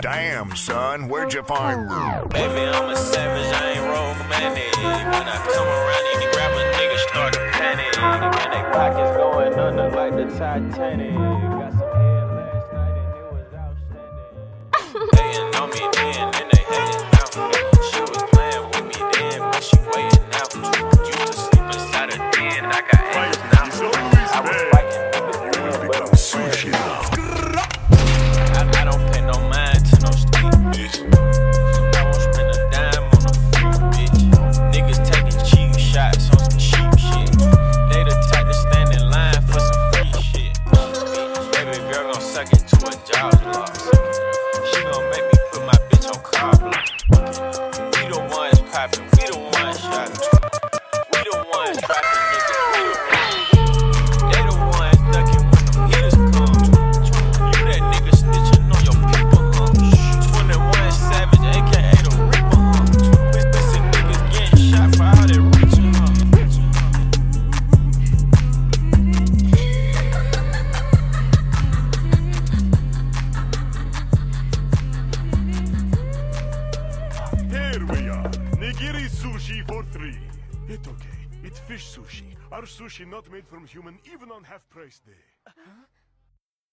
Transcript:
Damn, son, where'd you find them? Baby, I'm a savage, I ain't. When I come around, grab a nigga, start panic. And they pockets going under like the Titanic. Got some it to a job loss. She gon' make me put my bitch on car block. We the ones poppin', we the ones shopping. Nigiri sushi for three. It's okay. It's fish sushi. Our sushi not made from human even on half price day.